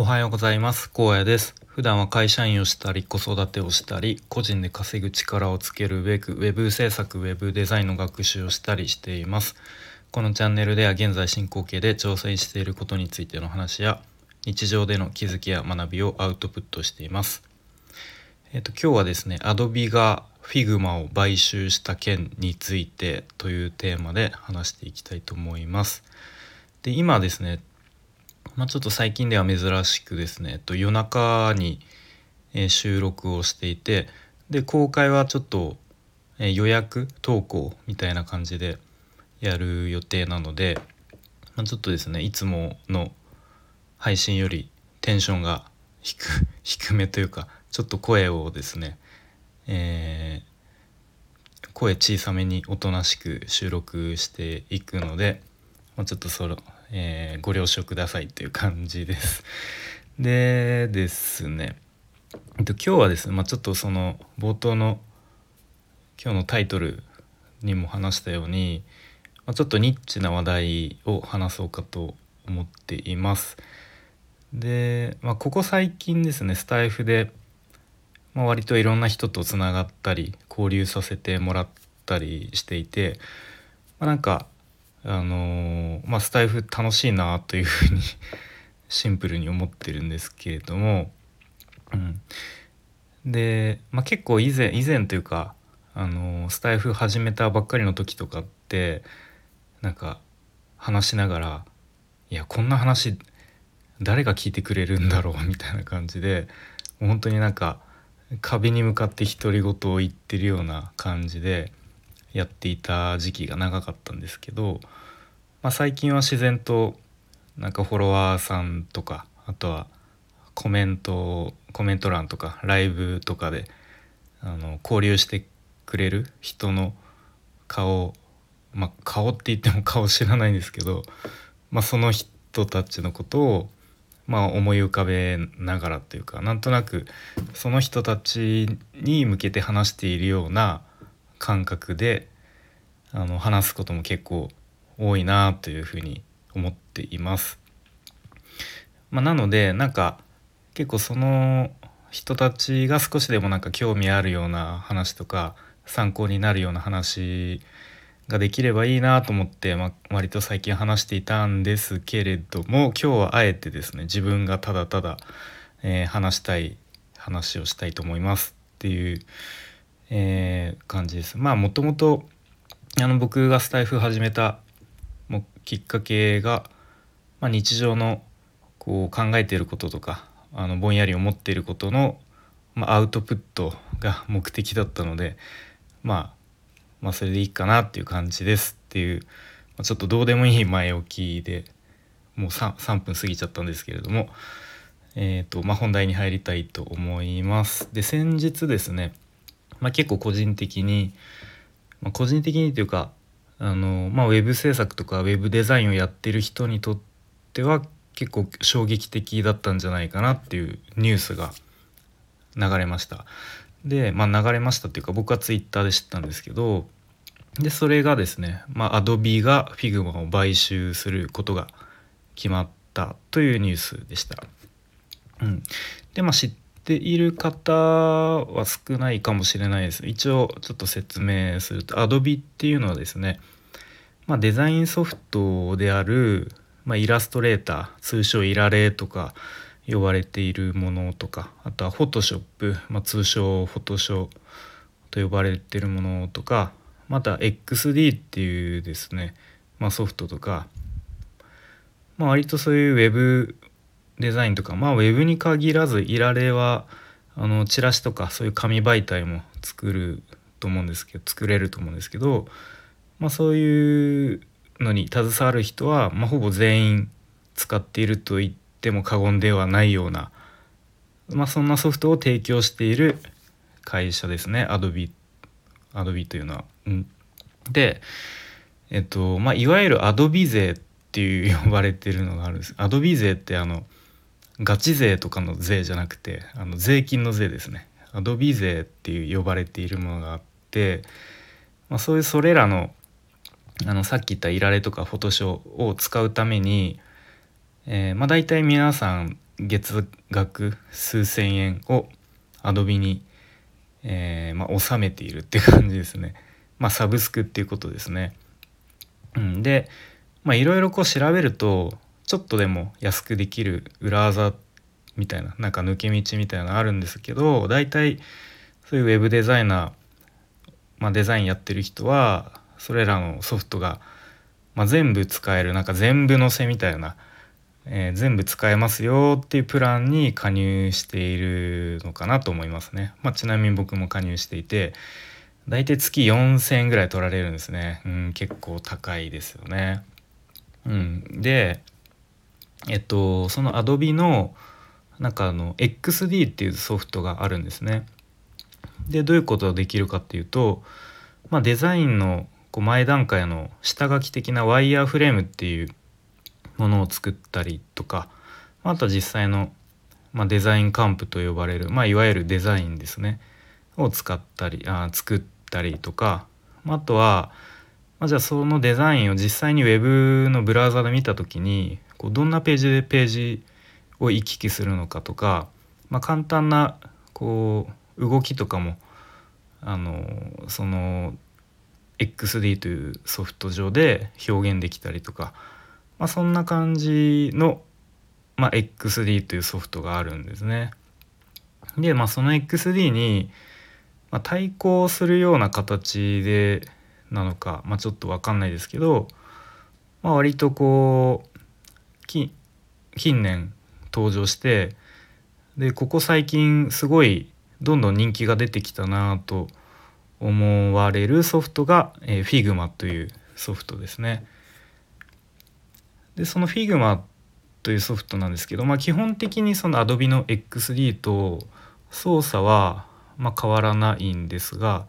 おはようございます。高野です。普段は会社員をしたり子育てをしたり個人で稼ぐ力をつけるべくウェブ制作ウェブデザインの学習をしたりしています。このチャンネルでは現在進行形で挑戦していることについての話や日常での気づきや学びをアウトプットしています。えっ、と今日はですね Adobe が Figma を買収した件についてというテーマで話していきたいと思います。で今ですねま、ちょっと最近では珍しくですね、えっと、夜中に、え、収録をしていてで公開はちょっと、え、予約投稿みたいな感じでやる予定なので、まあ、ちょっとですねいつもの配信よりテンションが低 低めというかちょっと声をですね、えー、声小さめにおとなしく収録していくので、まあ、ちょっとそのえー、ご了承くださいという感じです。でですね、えっと、今日はですね、まあ、ちょっとその冒頭の今日のタイトルにも話したように、まあ、ちょっとニッチな話題を話そうかと思っています。で、まあ、ここ最近ですねスタイフで、まあ、割といろんな人とつながったり交流させてもらったりしていて、まあ、なんかあのまあ、スタイフ楽しいなというふうに シンプルに思ってるんですけれども、うん、で、まあ、結構以前以前というか、あのスタイフ始めたばっかりの時とかってなんか話しながら「いやこんな話誰が聞いてくれるんだろう」みたいな感じで本当になんか壁に向かって独り言を言ってるような感じでやっていた時期が長かったんですけど、まあ、最近は自然となんかフォロワーさんとかあとはコメントコメント欄とかライブとかであの交流してくれる人の顔まあ顔って言っても顔知らないんですけど、まあ、その人たちのことをまあ思い浮かべながらというかなんとなくその人たちに向けて話しているような感覚であの話すことも結構多いなというふうに思っています。まあ、なのでなんか結構その人たちが少しでもなんか興味あるような話とか参考になるような話ができればいいなと思って、ま、割と最近話していたんですけれども今日はあえてですね自分がただただ、えー、話したい話をしたいと思いますっていうえー、感じです。まあもともとあの僕がスタイフ始めたもきっかけが、まあ、日常のこう考えていることとかあのぼんやり思っていることの、まあ、アウトプットが目的だったので、まあ、まあそれでいいかなっていう感じですっていう、まあ、ちょっとどうでもいい 前置きでもう 3, 3分過ぎちゃったんですけれども、えーとまあ、本題に入りたいと思います。で先日ですねまあ、結構個人的に、まあ、個人的にというかあの、まあ、ウェブ制作とかウェブデザインをやってる人にとっては結構衝撃的だったんじゃないかなっていうニュースが流れました。で、まあ、流れましたっていうか僕はツイッターで知ったんですけどでそれがですね、まあ、Adobe が Figma を買収することが決まったというニュースでした。うん、でまあ知っている方は少ないかもしれないです。一応ちょっと説明すると Adobe っていうのはですね、まあ、デザインソフトである、まあ、イラストレーター通称イラレーとか呼ばれているものとかあとは Photoshop、まあ、通称 Photoshop と呼ばれているものとかまた XD っていうですね、まあ、ソフトとか、まあ、割とそういうウェブデザインとかまあウェブに限らずいられはあのチラシとかそういう紙媒体も作ると思うんですけど作れると思うんですけど、まあ、そういうのに携わる人は、まあ、ほぼ全員使っていると言っても過言ではないような、まあ、そんなソフトを提供している会社ですね Adobe, Adobe というのは。うん、で、えっとまあ、いわゆる Adobe 税っていう呼ばれてるのがあるんです。Adobe 税ってあのガチ税とかの税じゃなくてあの税金の税ですねアドビ税っていう呼ばれているものがあって、まあ、そういうそれらのあのさっき言ったいられとかフォトショーを使うために、えー、まあ、大体皆さん月額数千円を Adobe に、えー、まあ、納めているって感じですね。まあ、サブスクっていうことですね。うん、でいろいろこう調べるとちょっとでも安くできる裏技みたいななんか抜け道みたいなのあるんですけど大体そういうウェブデザイナー、まあ、デザインやってる人はそれらのソフトが、まあ、全部使えるなんか全部載せみたいな、えー、全部使えますよっていうプランに加入しているのかなと思いますね。まあ、ちなみに僕も加入していて大体月4,000円ぐらい取られるんですね、うん、結構高いですよね。うん、でえっとその Adobe のなんかあの XD っていうソフトがあるんですね。でどういうことができるかっていうと、まあ、デザインのこう前段階の下書き的なワイヤーフレームっていうものを作ったりとかあとは実際の、まあ、デザインカンプと呼ばれる、まあ、いわゆるデザインですねを使ったりあ作ったりとかあとは、まあ、じゃあそのデザインを実際に Web のブラウザで見た時にこうどんなページでページを行き来するのかとか、まあ、簡単なこう動きとかもあのその XD というソフト上で表現できたりとか、まあ、そんな感じの、まあ、XD というソフトがあるんですね。で、まあ、その XD に、まあ、対抗するような形でなのか、まあ、ちょっと分かんないですけど、まあ、割とこう近年登場してでここ最近すごいどんどん人気が出てきたなと思われるソフトが、えー、Figma というソフトですね。でその Figma というソフトなんですけど、まあ、基本的にその Adobe の XD と操作はま変わらないんですが、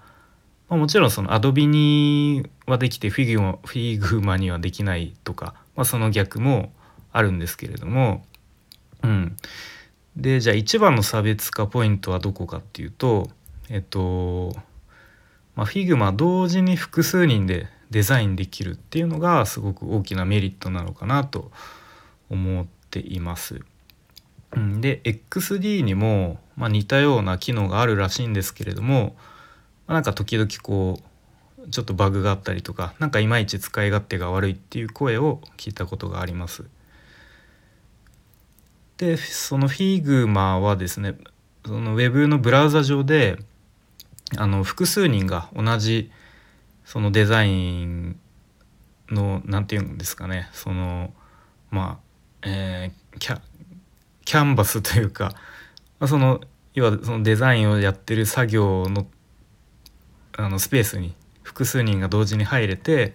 まあ、もちろんその Adobe にはできて Figma, Figma にはできないとか、まあ、その逆もあるんですけれども、うん、でじゃあ一番の差別化ポイントはどこかっていうとえっとまあ、Figma 同時に複数人でデザインできるっていうのがすごく大きなメリットなのかなと思っています。で XD にも、まあ、似たような機能があるらしいんですけれども、まあ、なんか時々こうちょっとバグがあったりとか何かいまいち使い勝手が悪いっていう声を聞いたことがあります。でその Figma はですねその Web のブラウザ上であの複数人が同じそのデザインの何て言うんですかねそのまあ、えー、キャキャンバスというか、その要はそのデザインをやってる作業のあのスペースに複数人が同時に入れて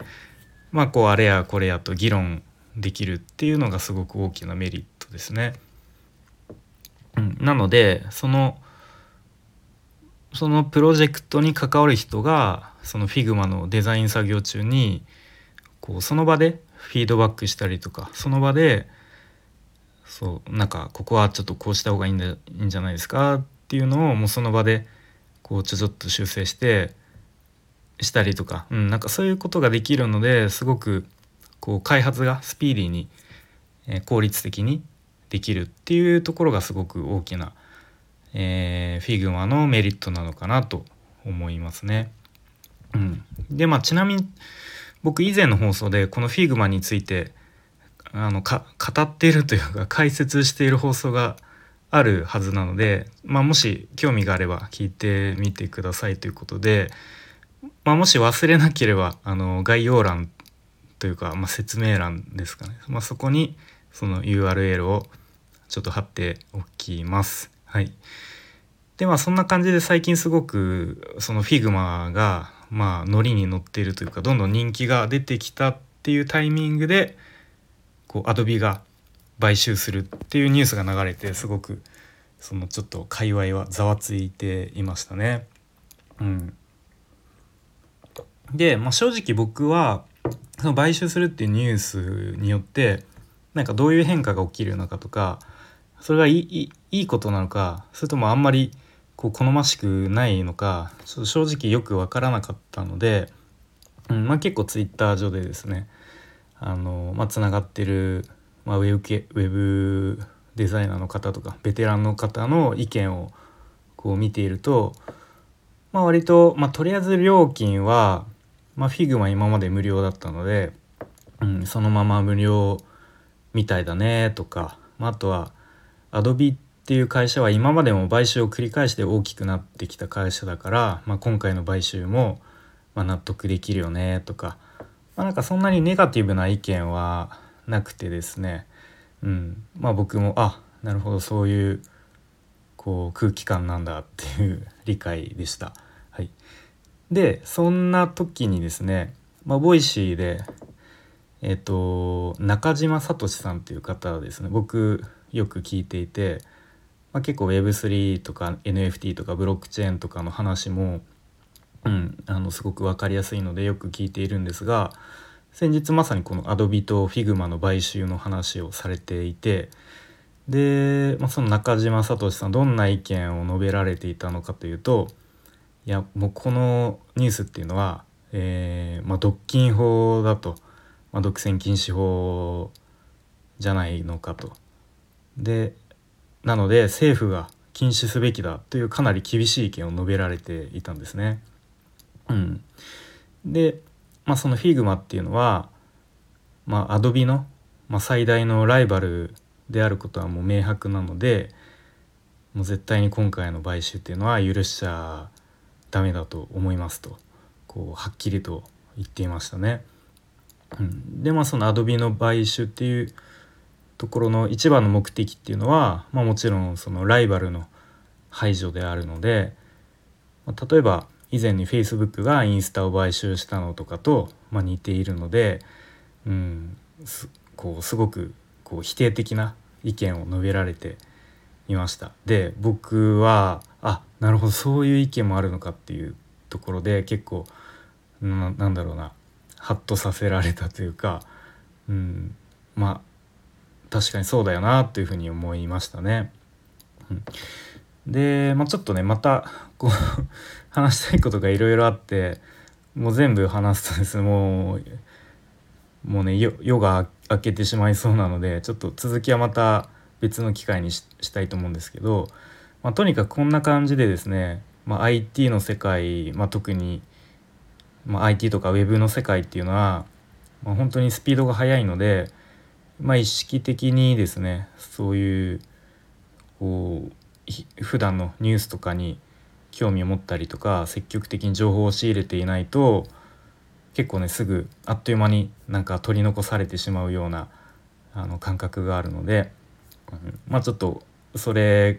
まあこうあれやこれやと議論できるっていうのがすごく大きなメリットですね。うん、なのでそのそのプロジェクトに関わる人がその Figma のデザイン作業中にこうその場でフィードバックしたりとかその場でそうなんかここはちょっとこうした方がいいんだいいんじゃないですかっていうのをもうその場でこうちょちょっと修正してしたりとか、うん、なんかそういうことができるのですごくこう開発がスピーディーに、え効率的にできるっていうところがすごく大きなえー、Figma のメリットなのかなと思いますね。うん、でまあちなみに僕以前の放送でこの Figma についてあのか語っているというか解説している放送があるはずなので、まあ、もし興味があれば聞いてみてくださいということで、まあ、もし忘れなければあの概要欄というか、まあ、説明欄ですかね、まあ、そこにその URL をちょっと貼っておきます。はい、でまあそんな感じで最近すごくその Figma がまあノリに乗っているというかどんどん人気が出てきたっていうタイミングでこう Adobe が買収するっていうニュースが流れてすごくそのちょっと界隈はざわついていましたね。うん、で、まあ、正直僕はその買収するっていうニュースによってなんかどういう変化が起きるのかとかそれがいいいいことなのかそれともあんまりこう好ましくないのかちょっと正直よく分からなかったので、うんまあ、結構ツイッター上でですねあの、まあ、つながってる、まあ、ウェブ系ウェブデザイナーの方とかベテランの方の意見をこう見ていると、まあ、割と、まあ、とりあえず料金は、まあ、Figma 今まで無料だったので、うん、そのまま無料みたいだねとか、まあ、あとは Adobe っていう会社は今までも買収を繰り返して大きくなってきた会社だから、まあ、今回の買収もま納得できるよねとか、まあ、なんかそんなにネガティブな意見はなくてですね、うん、まあ僕もあなるほどそういうこう空気感なんだっていう 理解でした。はい、でそんな時にですね、まあ、 Voicy でえっ、と中島聡さんっていう方ですね。僕よく聞いていて、まあ、結構 Web3 とか NFT とかブロックチェーンとかの話も、うん、あのすごく分かりやすいのでよく聞いているんですが先日まさにこの Adobe と Figma の買収の話をされていてで、まあ、その中島聡さんどんな意見を述べられていたのかというといやもうこのニュースっていうのは、えーまあ、独禁法だと、まあ、独占禁止法じゃないのかと。でなので政府が禁止すべきだというかなり厳しい意見を述べられていたんですね。うん、でまあ、その Figma っていうのは、まあ、Adobe の、まあ、最大のライバルであることはもう明白なのでもう絶対に今回の買収っていうのは許しちゃダメだと思いますとこうはっきりと言っていましたね。うん、でまあその Adobe の買収っていうところの一番の目的っていうのは、まあ、もちろんそのライバルの排除であるので、まあ、例えば以前に Facebook がインスタを買収したのとかと、まあ、似ているので、うん、すこうすごくこう否定的な意見を述べられていました。で僕はあなるほどそういう意見もあるのかっていうところで結構ななんだろうなハッとさせられたというか、うん、まあ確かにそうだよなというふうに思いましたね。うん、で、まあ、ちょっとねまたこう 話したいことがいろいろあってもう全部話すとですねもうもうね夜が明けてしまいそうなのでちょっと続きはまた別の機会にしたいと思うんですけど、まあ、とにかくこんな感じでですね、まあ、IT の世界、まあ、特に、まあ、IT とか Web の世界っていうのは、まあ、本当にスピードが速いので、まあ、意識的にですねそういうこう普段のニュースとかに興味を持ったりとか積極的に情報を仕入れていないと結構ねすぐあっという間になんか取り残されてしまうようなあの感覚があるので、うん、まあちょっとそれ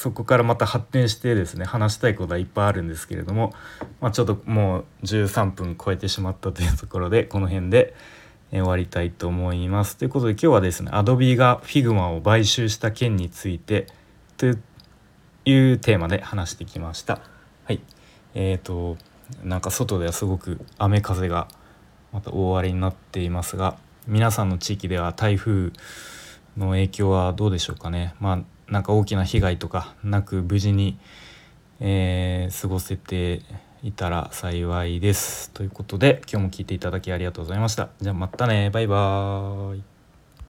そこからまた発展してですね話したいことはいっぱいあるんですけれども、まあ、ちょっともう13分超えてしまったというところでこの辺で終わりたいと思います。ということで今日はですね Adobe が Figma を買収した件についてというテーマで話してきました。はい、えーとなんか外ではすごく雨風がまた大荒れになっていますが皆さんの地域では台風の影響はどうでしょうかね。まあなんか大きな被害とかなく無事に、えー、過ごせていたら幸いです。ということで今日も聞いていただきありがとうございました。じゃあまたねバイバーイ。